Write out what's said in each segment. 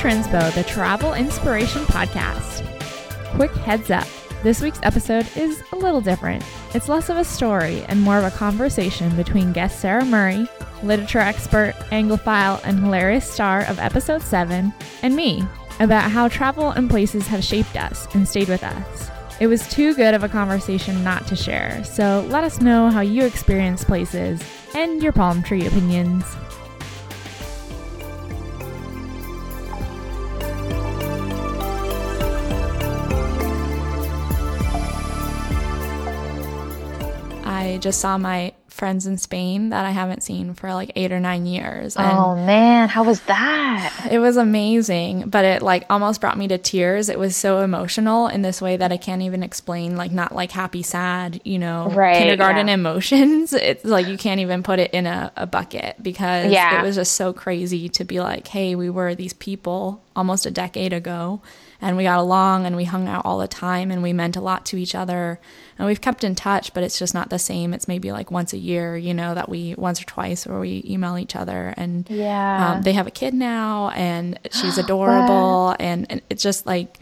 Trinspo, the travel inspiration podcast. Quick heads up this week's episode is a little different. It's less of a story and more of a conversation between guest Sarah Murray, literature expert, Anglophile, and hilarious star of episode 7, and me about how travel and places have shaped us and stayed with us. It was too good of a conversation not to share, so let us know how you experience places and your palm tree opinions. Just saw my friends in Spain that I haven't seen for like eight or nine years. And oh man, how was that? It was amazing, but it like almost brought me to tears. It was so emotional in this way that I can't even explain, like not like happy, sad, you know, right, kindergarten yeah. emotions. It's like you can't even put it in a, a bucket because yeah. it was just so crazy to be like, hey, we were these people almost a decade ago and we got along and we hung out all the time and we meant a lot to each other. And we've kept in touch but it's just not the same. It's maybe like once a year you know that we once or twice where we email each other. And yeah. um, they have a kid now and she's adorable and, and it's just like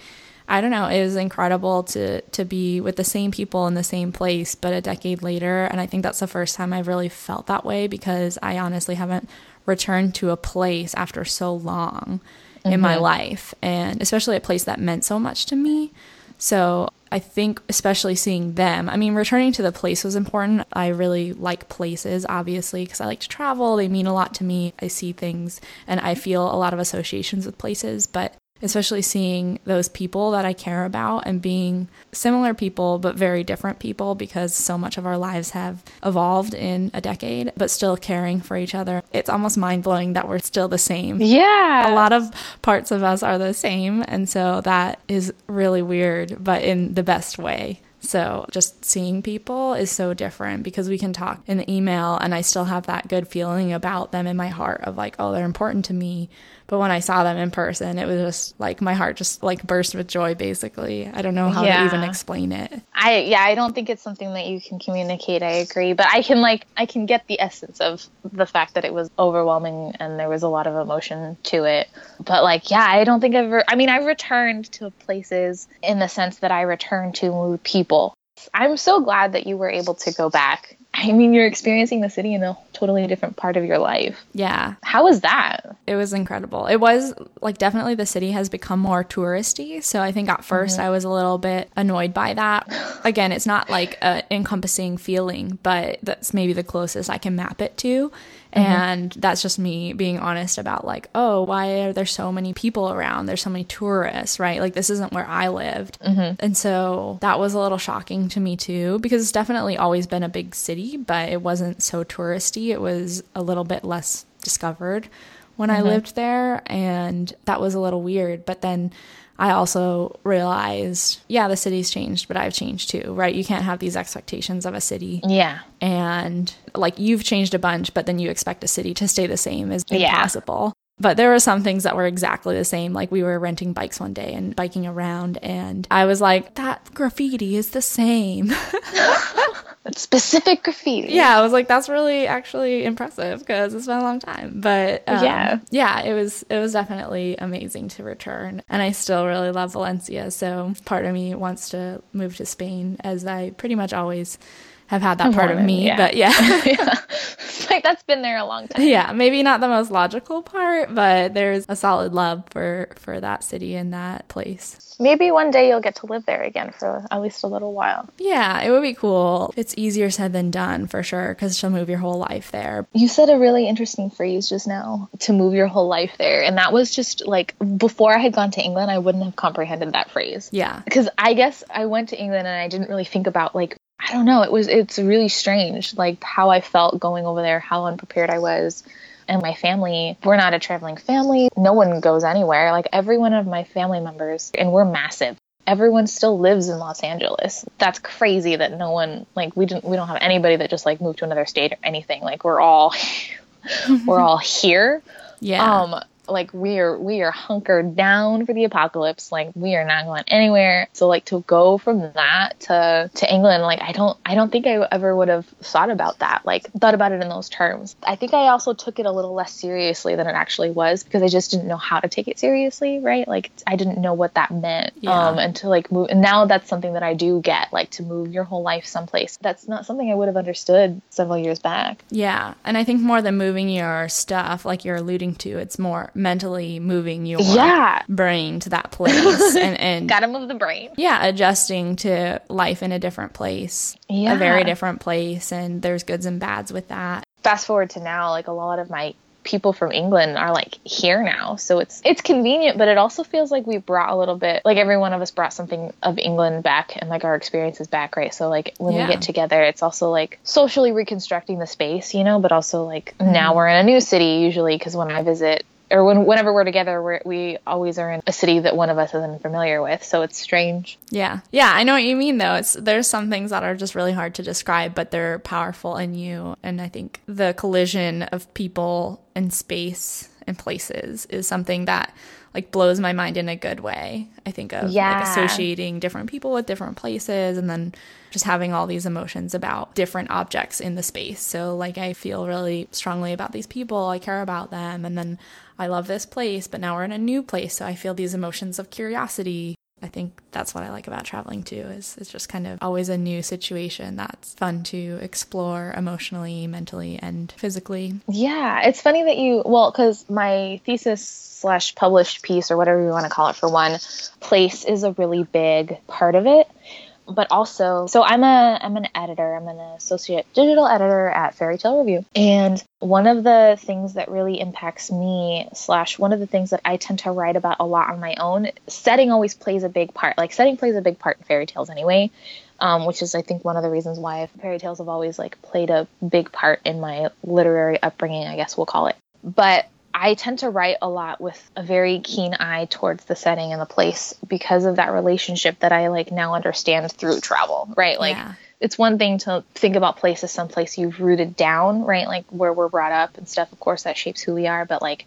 I don't know, it was incredible to to be with the same people in the same place, but a decade later. And I think that's the first time I've really felt that way because I honestly haven't returned to a place after so long mm-hmm. in my mm-hmm. life, and especially a place that meant so much to me. So I think, especially seeing them, I mean, returning to the place was important. I really like places, obviously, because I like to travel. They mean a lot to me. I see things and I feel a lot of associations with places. But especially seeing those people that I care about and being similar people but very different people because so much of our lives have evolved in a decade, but still caring for each other. It's almost mind blowing that we're still the same. Yeah. A lot of parts of us are the same. And so that is really weird, but in the best way. So just seeing people is so different because we can talk in the email and I still have that good feeling about them in my heart of like, oh, they're important to me but when I saw them in person, it was just like my heart just like burst with joy basically. I don't know how yeah. to even explain it. I yeah, I don't think it's something that you can communicate. I agree, but I can like I can get the essence of the fact that it was overwhelming and there was a lot of emotion to it. But like yeah, I don't think I've re- I mean, I returned to places in the sense that I returned to people. I'm so glad that you were able to go back I mean, you're experiencing the city in a totally different part of your life. Yeah. How was that? It was incredible. It was like definitely the city has become more touristy. So I think at 1st mm-hmm. I was a little bit annoyed by that. Again, it's not like an encompassing feeling, but that's maybe the closest I can map it to. Mm-hmm. And that's just me being honest about, like, oh, why are there so many people around? There's so many tourists, right? Like, this isn't where I lived. Mm-hmm. And so that was a little shocking to me, too, because it's definitely always been a big city, but it wasn't so touristy. It was a little bit less discovered when mm-hmm. I lived there. And that was a little weird. But then I also realized, yeah, the city's changed, but I've changed too, right? You can't have these expectations of a city. Yeah. And like you've changed a bunch, but then you expect a city to stay the same is impossible. Yeah. But there were some things that were exactly the same. Like we were renting bikes one day and biking around, and I was like, that graffiti is the same. specific graffiti. Yeah, I was like, that's really actually impressive because it's been a long time. But um, yeah, yeah, it was it was definitely amazing to return, and I still really love Valencia. So part of me wants to move to Spain, as I pretty much always have had that part of me. Yeah. But yeah. yeah. like that's been there a long time. Yeah, maybe not the most logical part, but there's a solid love for for that city and that place. Maybe one day you'll get to live there again for at least a little while. Yeah, it would be cool. It's easier said than done for sure because you'll move your whole life there. You said a really interesting phrase just now to move your whole life there. And that was just like before I had gone to England, I wouldn't have comprehended that phrase. Yeah. Because I guess I went to England and I didn't really think about like I don't know. It was it's really strange, like how I felt going over there, how unprepared I was. And my family, we're not a traveling family. No one goes anywhere. Like every one of my family members, and we're massive. Everyone still lives in Los Angeles. That's crazy that no one like we didn't we don't have anybody that just like moved to another state or anything. Like we're all we're all here. Yeah. Um like we are we are hunkered down for the apocalypse. Like we are not going anywhere. So like to go from that to to england like i don't i don't think i ever would have thought about that like thought about it in those terms. I think i also took it a little less seriously than it actually was because i just didn't know how to take it seriously right? Like i didn't know what that meant Yeah. um and to like move and now that's something that i do get like to move your whole life someplace. That's not something i would have understood several years back. Yeah. And I think more than moving your stuff, like you're alluding to, it's more mentally moving your Yeah. brain to that place and, and gotta move the brain yeah, adjusting to life in a different place, Yeah. a very different place. And there's goods and bads with that. fast forward to now like a lot of my people from England are like here now so it's it's convenient but it also feels like we brought a little bit like every one of us brought something of England back and like our experiences back right so like when Yeah. we get together it's also like socially reconstructing the space you know but also like now mm-hmm. we're in a new city usually because when I visit or when whenever we're together we're, we always are in a city that one of us isn't familiar with so it's strange Yeah. Yeah, I know what you mean though. It's there's some things that are just really hard to describe, but they're powerful in you. And I think the collision of people and space and places is something that like blows my mind in a good way. I think of Yeah. like associating different people with different places and then just having all these emotions about different objects in the space. So like I feel really strongly about these people, I care about them and then I love this place, but now we're in a new place, so I feel these emotions of curiosity I think that's what I like about traveling too is it's just kind of always a new situation that's fun to explore emotionally, mentally, and physically. Yeah, it's funny that you well, because my thesis slash published piece or whatever you want to call it for one, place is a really big part of it. But also, so I'm a I'm an editor. I'm an associate digital editor at Fairy Tale Review, and one of the things that really impacts me slash one of the things that I tend to write about a lot on my own, setting always plays a big part. Like setting plays a big part in fairy tales anyway um, which is I think one of the reasons why fairy tales have always like played a big part in my literary upbringing, I guess we'll call it. But I tend to write a lot with a very keen eye towards the setting and the place because of that relationship that I like now understand through travel, right? Like Yeah. it's one thing to think about places someplace you've rooted down, right? Like where we're brought up and stuff. Of course that shapes who we are, but like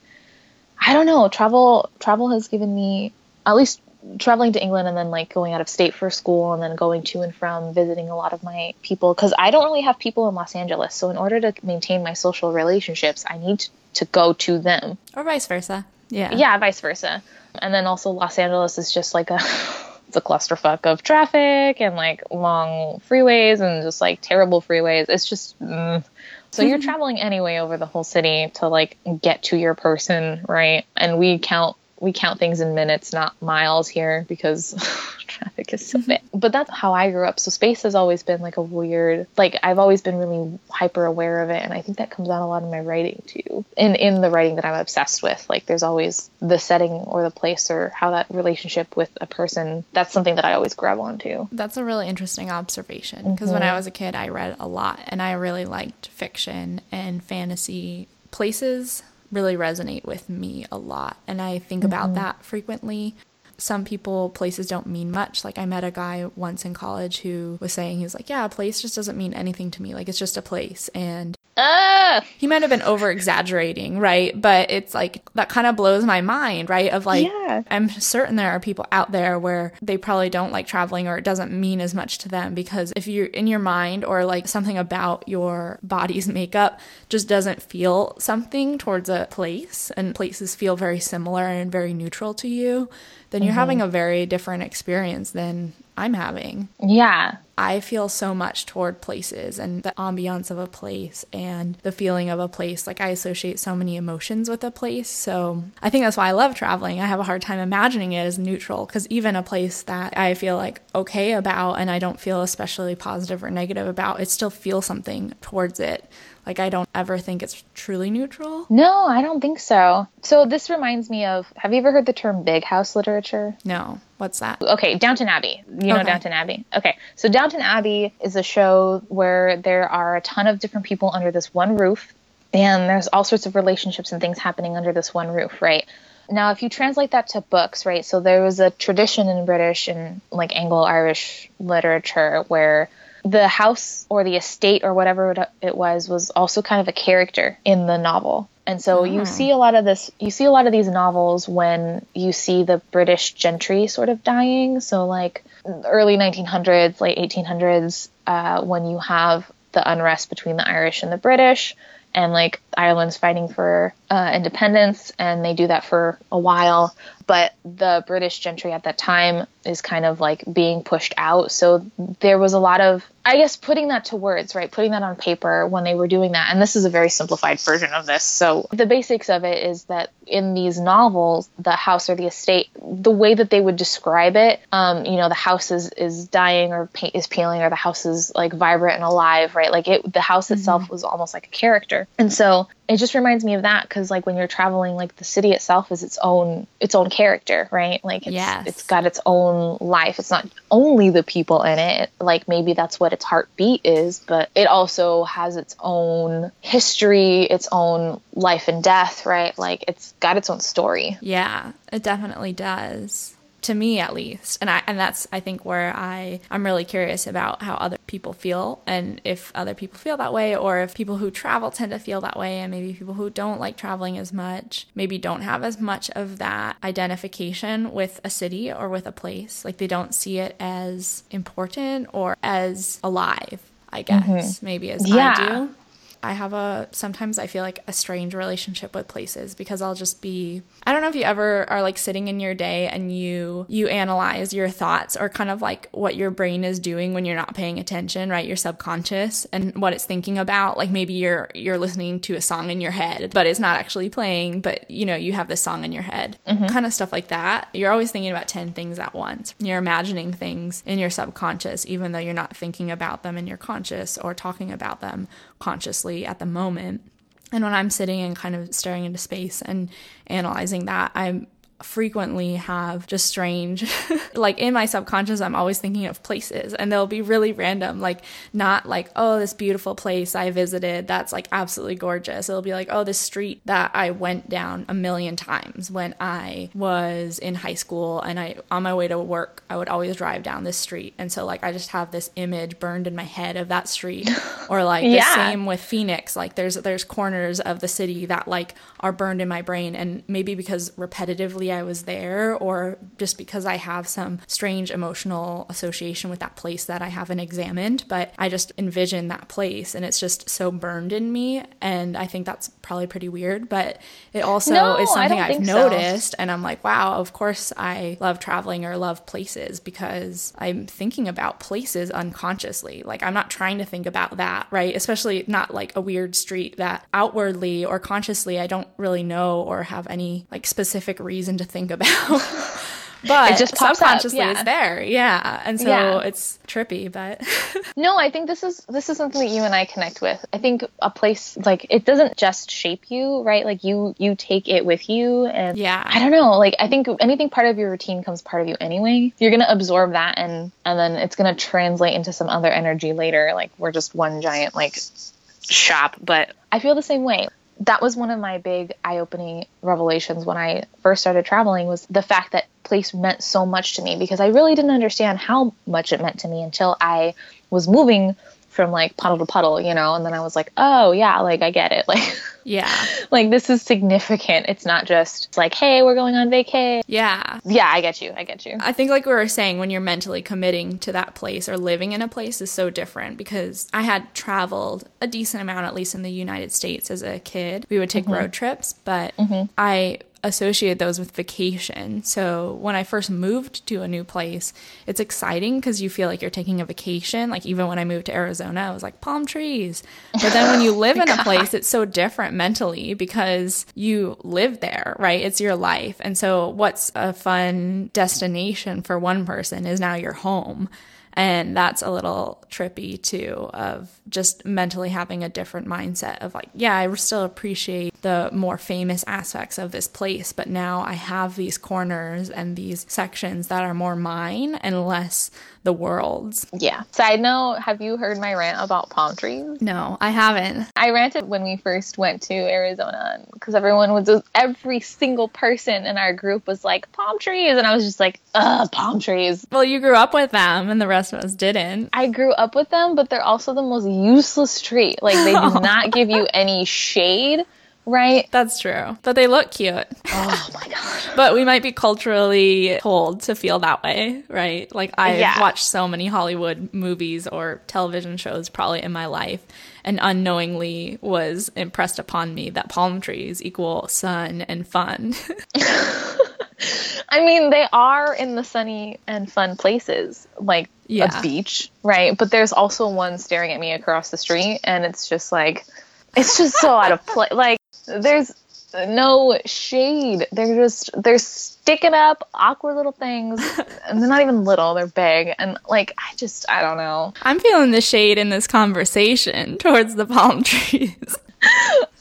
I don't know, travel travel has given me at least traveling to England and then like going out of state for school and then going to and from visiting a lot of my people because I don't really have people in Los Angeles. So in order to maintain my social relationships, I need to go to them. Or vice versa. Yeah. Yeah, vice versa. And then also Los Angeles is just like a it's a clusterfuck of traffic and like long freeways and just like terrible freeways. It's just mm. so you're traveling anyway over the whole city to like get to your person, right? And we count we count things in minutes, not miles here because traffic is so mm-hmm. bad. But that's how I grew up. So space has always been like a weird like I've always been really hyper aware of it and I think that comes out a lot in my writing too. And in the writing that I'm obsessed with. Like there's always the setting or the place or how that relationship with a person that's something that I always grab onto. That's a really interesting observation because when I mm-hmm. was a kid, I read a lot and I really liked fiction and fantasy. Places really resonate with me a lot, and I think about that frequently. Some people, places don't mean much. Like, I met a guy once in college who was saying, he was like, Yeah, a place just doesn't mean anything to me. Like, it's just a place. And Ah, he might have been over exaggerating, right? But it's like that kind of blows my mind, right? Of like, Yeah. I'm certain there are people out there where they probably don't like traveling or it doesn't mean as much to them because if you're in your mind or like something about your body's makeup just doesn't feel something towards a place and places feel very similar and very neutral to you, then you're mm-hmm. having a very different experience than I'm having. yeah. I feel so much toward places and the ambiance of a place and the feeling of a place. Like I associate so many emotions with a place. So I think that's why I love traveling. I have a hard time imagining it as neutral because even a place that I feel like okay about and I don't feel especially positive or negative about, it still feels something towards it. Like I don't ever think it's truly neutral. No, I don't think so. So this reminds me of have you ever heard the term big house literature? No. What's that? Okay, Downton Abbey. You know Okay. Downton Abbey. Okay, so Downton Abbey is a show where there are a ton of different people under this one roof, and there's all sorts of relationships and things happening under this one roof, right? Now, if you translate that to books, right? So there was a tradition in British and like Anglo-Irish literature where the house or the estate or whatever it was was also kind of a character in the novel. And so you see a lot of this, you see a lot of these novels when you see the British gentry sort of dying. So, like early 1900s, late 1800s, uh, when you have the unrest between the Irish and the British, and like Ireland's fighting for uh, independence, and they do that for a while. But the British gentry at that time is kind of like being pushed out. So there was a lot of, I guess, putting that to words, right? Putting that on paper when they were doing that. And this is a very simplified version of this. So the basics of it is that in these novels, the house or the estate, the way that they would describe it, um, you know, the house is, is dying or paint is peeling or the house is like vibrant and alive, right? Like it, the house itself mm-hmm. was almost like a character. And so it just reminds me of that because like when you're traveling like the city itself is its own its own character right? Like it's, yes. it's got its own life. It's not only the people in it. Like maybe that's what its heartbeat is but it also has its own history its own life and death right? Like it's got its own story. Yeah it definitely does to me at least and i and that's i think where i i'm really curious about how other people feel and if other people feel that way or if people who travel tend to feel that way and maybe people who don't like traveling as much maybe don't have as much of that identification with a city or with a place like they don't see it as important or as alive I guess, mm-hmm. maybe as yeah. I do. I have a sometimes I feel like a strange relationship with places because I'll just be I don't know if you ever are like sitting in your day and you you analyze your thoughts or kind of like what your brain is doing when you're not paying attention, right? Your subconscious and what it's thinking about. Like maybe you're you're listening to a song in your head, but it's not actually playing, but you know, you have this song in your head. Mm-hmm. Kind of stuff like that. You're always thinking about 10 things at once. You're imagining things in your subconscious even though you're not thinking about them in your conscious or talking about them consciously at the moment. And when I'm sitting and kind of staring into space and analyzing that, I'm frequently have just strange like in my subconscious i'm always thinking of places and they'll be really random like not like oh this beautiful place i visited that's like absolutely gorgeous it'll be like oh this street that i went down a million times when i was in high school and i on my way to work i would always drive down this street and so like i just have this image burned in my head of that street or like yeah. the same with phoenix like there's there's corners of the city that like are burned in my brain and maybe because repetitively I was there or just because I have some strange emotional association with that place that I haven't examined, but I just envision that place and it's just so burned in me. And I think that's probably pretty weird, but it also no, is something I've noticed. So. And I'm like, wow, of course I love traveling or love places because I'm thinking about places unconsciously. Like I'm not trying to think about that, right? Especially not like a weird street that outwardly or consciously I don't really know or have any like specific reason to think about. but it just subconsciously yeah. it's there. Yeah. And so yeah. it's trippy but no i think this is this is something that you and i connect with. I think a place like it doesn't just shape you right? Like you you take it with you and yeah. I don't know. Like i think anything part of your routine comes part of you anyway. You're gonna absorb that and and then it's gonna translate into some other energy later. Like we're just one giant like shop but i feel the same way that was one of my big eye-opening revelations when I first started traveling was the fact that place meant so much to me because I really didn't understand how much it meant to me until I was moving from like puddle to puddle, you know, and then I was like, oh yeah, like I get it. Like Yeah. like this is significant. It's not just like, hey, we're going on vacay. Yeah. Yeah, I get you. I get you. I think like we were saying, when you're mentally committing to that place or living in a place is so different because I had traveled a decent amount, at least in the United States as a kid. We would take mm-hmm. road trips, but mm-hmm. I associate those with vacation. So when I first moved to a new place, it's exciting because you feel like you're taking a vacation. Like even when I moved to Arizona, I was like palm trees. But then when you oh live in a place, it's so different mentally because you live there, right? It's your life. And so what's a fun destination for one person is now your home. And that's a little trippy too, of just mentally having a different mindset of like, yeah, I still appreciate the more famous aspects of this place, but now I have these corners and these sections that are more mine and less the world's. Yeah. Side note, have you heard my rant about palm trees? No, I haven't. I ranted when we first went to Arizona because everyone was, every single person in our group was like, palm trees. And I was just like, ugh, palm trees. Well, you grew up with them and the rest of us didn't. I grew up with them, but they're also the most useless tree. Like, they do not give you any shade right? That's true. But they look cute. Oh my god. but we might be culturally told to feel that way, right? Like I've Yeah. watched so many Hollywood movies or television shows probably in my life and unknowingly was impressed upon me that palm trees equal sun and fun. I mean, they are in the sunny and fun places, like Yeah. a beach, right? But there's also one staring at me across the street, and it's just like, it's just so out of place. Like, there's no shade. They're just, they're sticking up awkward little things, and they're not even little, they're big. And like, I just, I don't know. I'm feeling the shade in this conversation towards the palm trees.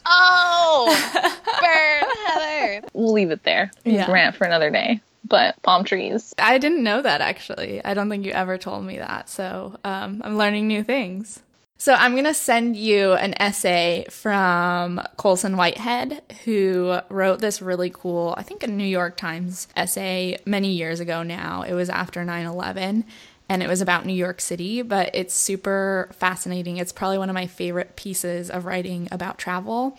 Oh, burn, Heather. We'll leave it there. Yeah. Rant for another day. But palm trees. I didn't know that actually. I don't think you ever told me that. So um, I'm learning new things. So I'm going to send you an essay from Colson Whitehead, who wrote this really cool, I think a New York Times essay many years ago now. It was after 9 11 and it was about New York City, but it's super fascinating. It's probably one of my favorite pieces of writing about travel.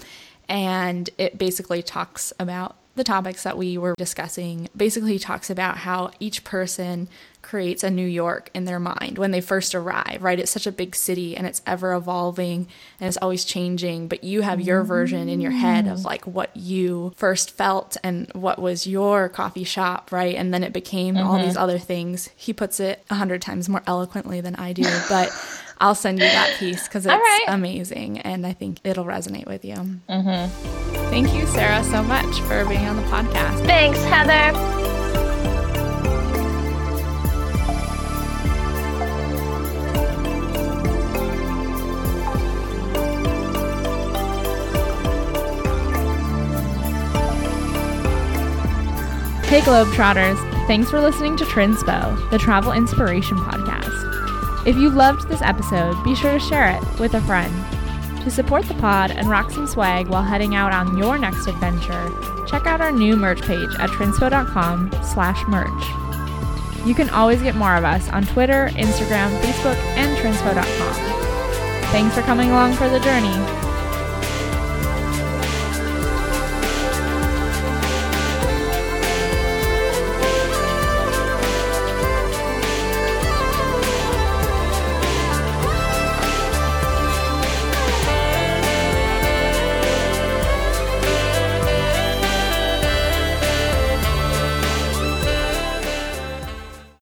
And it basically talks about the topics that we were discussing. Basically, talks about how each person creates a New York in their mind when they first arrive, right? It's such a big city and it's ever evolving and it's always changing, but you have your version in your head of like what you first felt and what was your coffee shop, right? And then it became all mm-hmm. these other things. He puts it a hundred times more eloquently than I do, but I'll send you that piece because it's right. amazing and I think it'll resonate with you. Mm-hmm. Thank you, Sarah, so much for being on the podcast. Thanks, Heather. Hey Globetrotters, thanks for listening to Trinspo, the travel inspiration podcast. If you loved this episode, be sure to share it with a friend. To support the pod and rock some swag while heading out on your next adventure, check out our new merch page at trinspo.com slash merch. You can always get more of us on Twitter, Instagram, Facebook, and trinspo.com. Thanks for coming along for the journey.